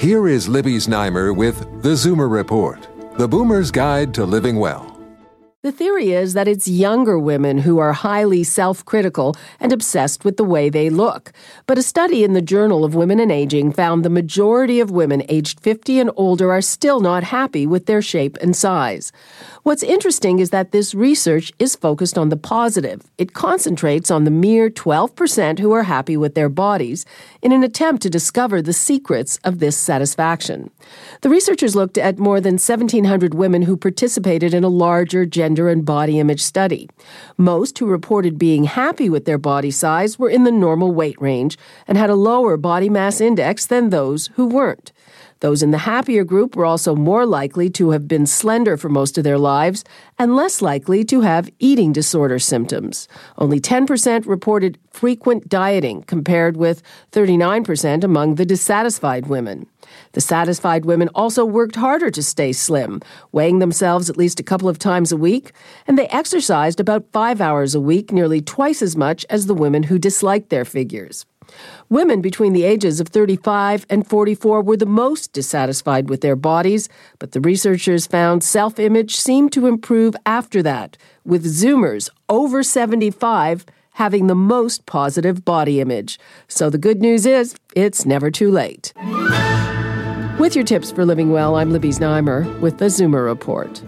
Here is Libby Znaimer with The Zoomer Report, the boomer's guide to living well. The theory is that it's younger women who are highly self critical and obsessed with the way they look. But a study in the Journal of Women and Aging found the majority of women aged 50 and older are still not happy with their shape and size. What's interesting is that this research is focused on the positive. It concentrates on the mere 12% who are happy with their bodies in an attempt to discover the secrets of this satisfaction. The researchers looked at more than 1,700 women who participated in a larger gender and body image study. Most who reported being happy with their body size were in the normal weight range and had a lower body mass index than those who weren't. Those in the happier group were also more likely to have been slender for most of their lives and less likely to have eating disorder symptoms. Only 10% reported frequent dieting, compared with 39% among the dissatisfied women. The satisfied women also worked harder to stay slim, weighing themselves at least a couple of times a week, and they exercised about five hours a week, nearly twice as much as the women who disliked their figures. Women between the ages of 35 and 44 were the most dissatisfied with their bodies, but the researchers found self image seemed to improve after that, with Zoomers over 75 having the most positive body image. So the good news is, it's never too late. With your tips for living well, I'm Libby Znaimer with the Zoomer Report.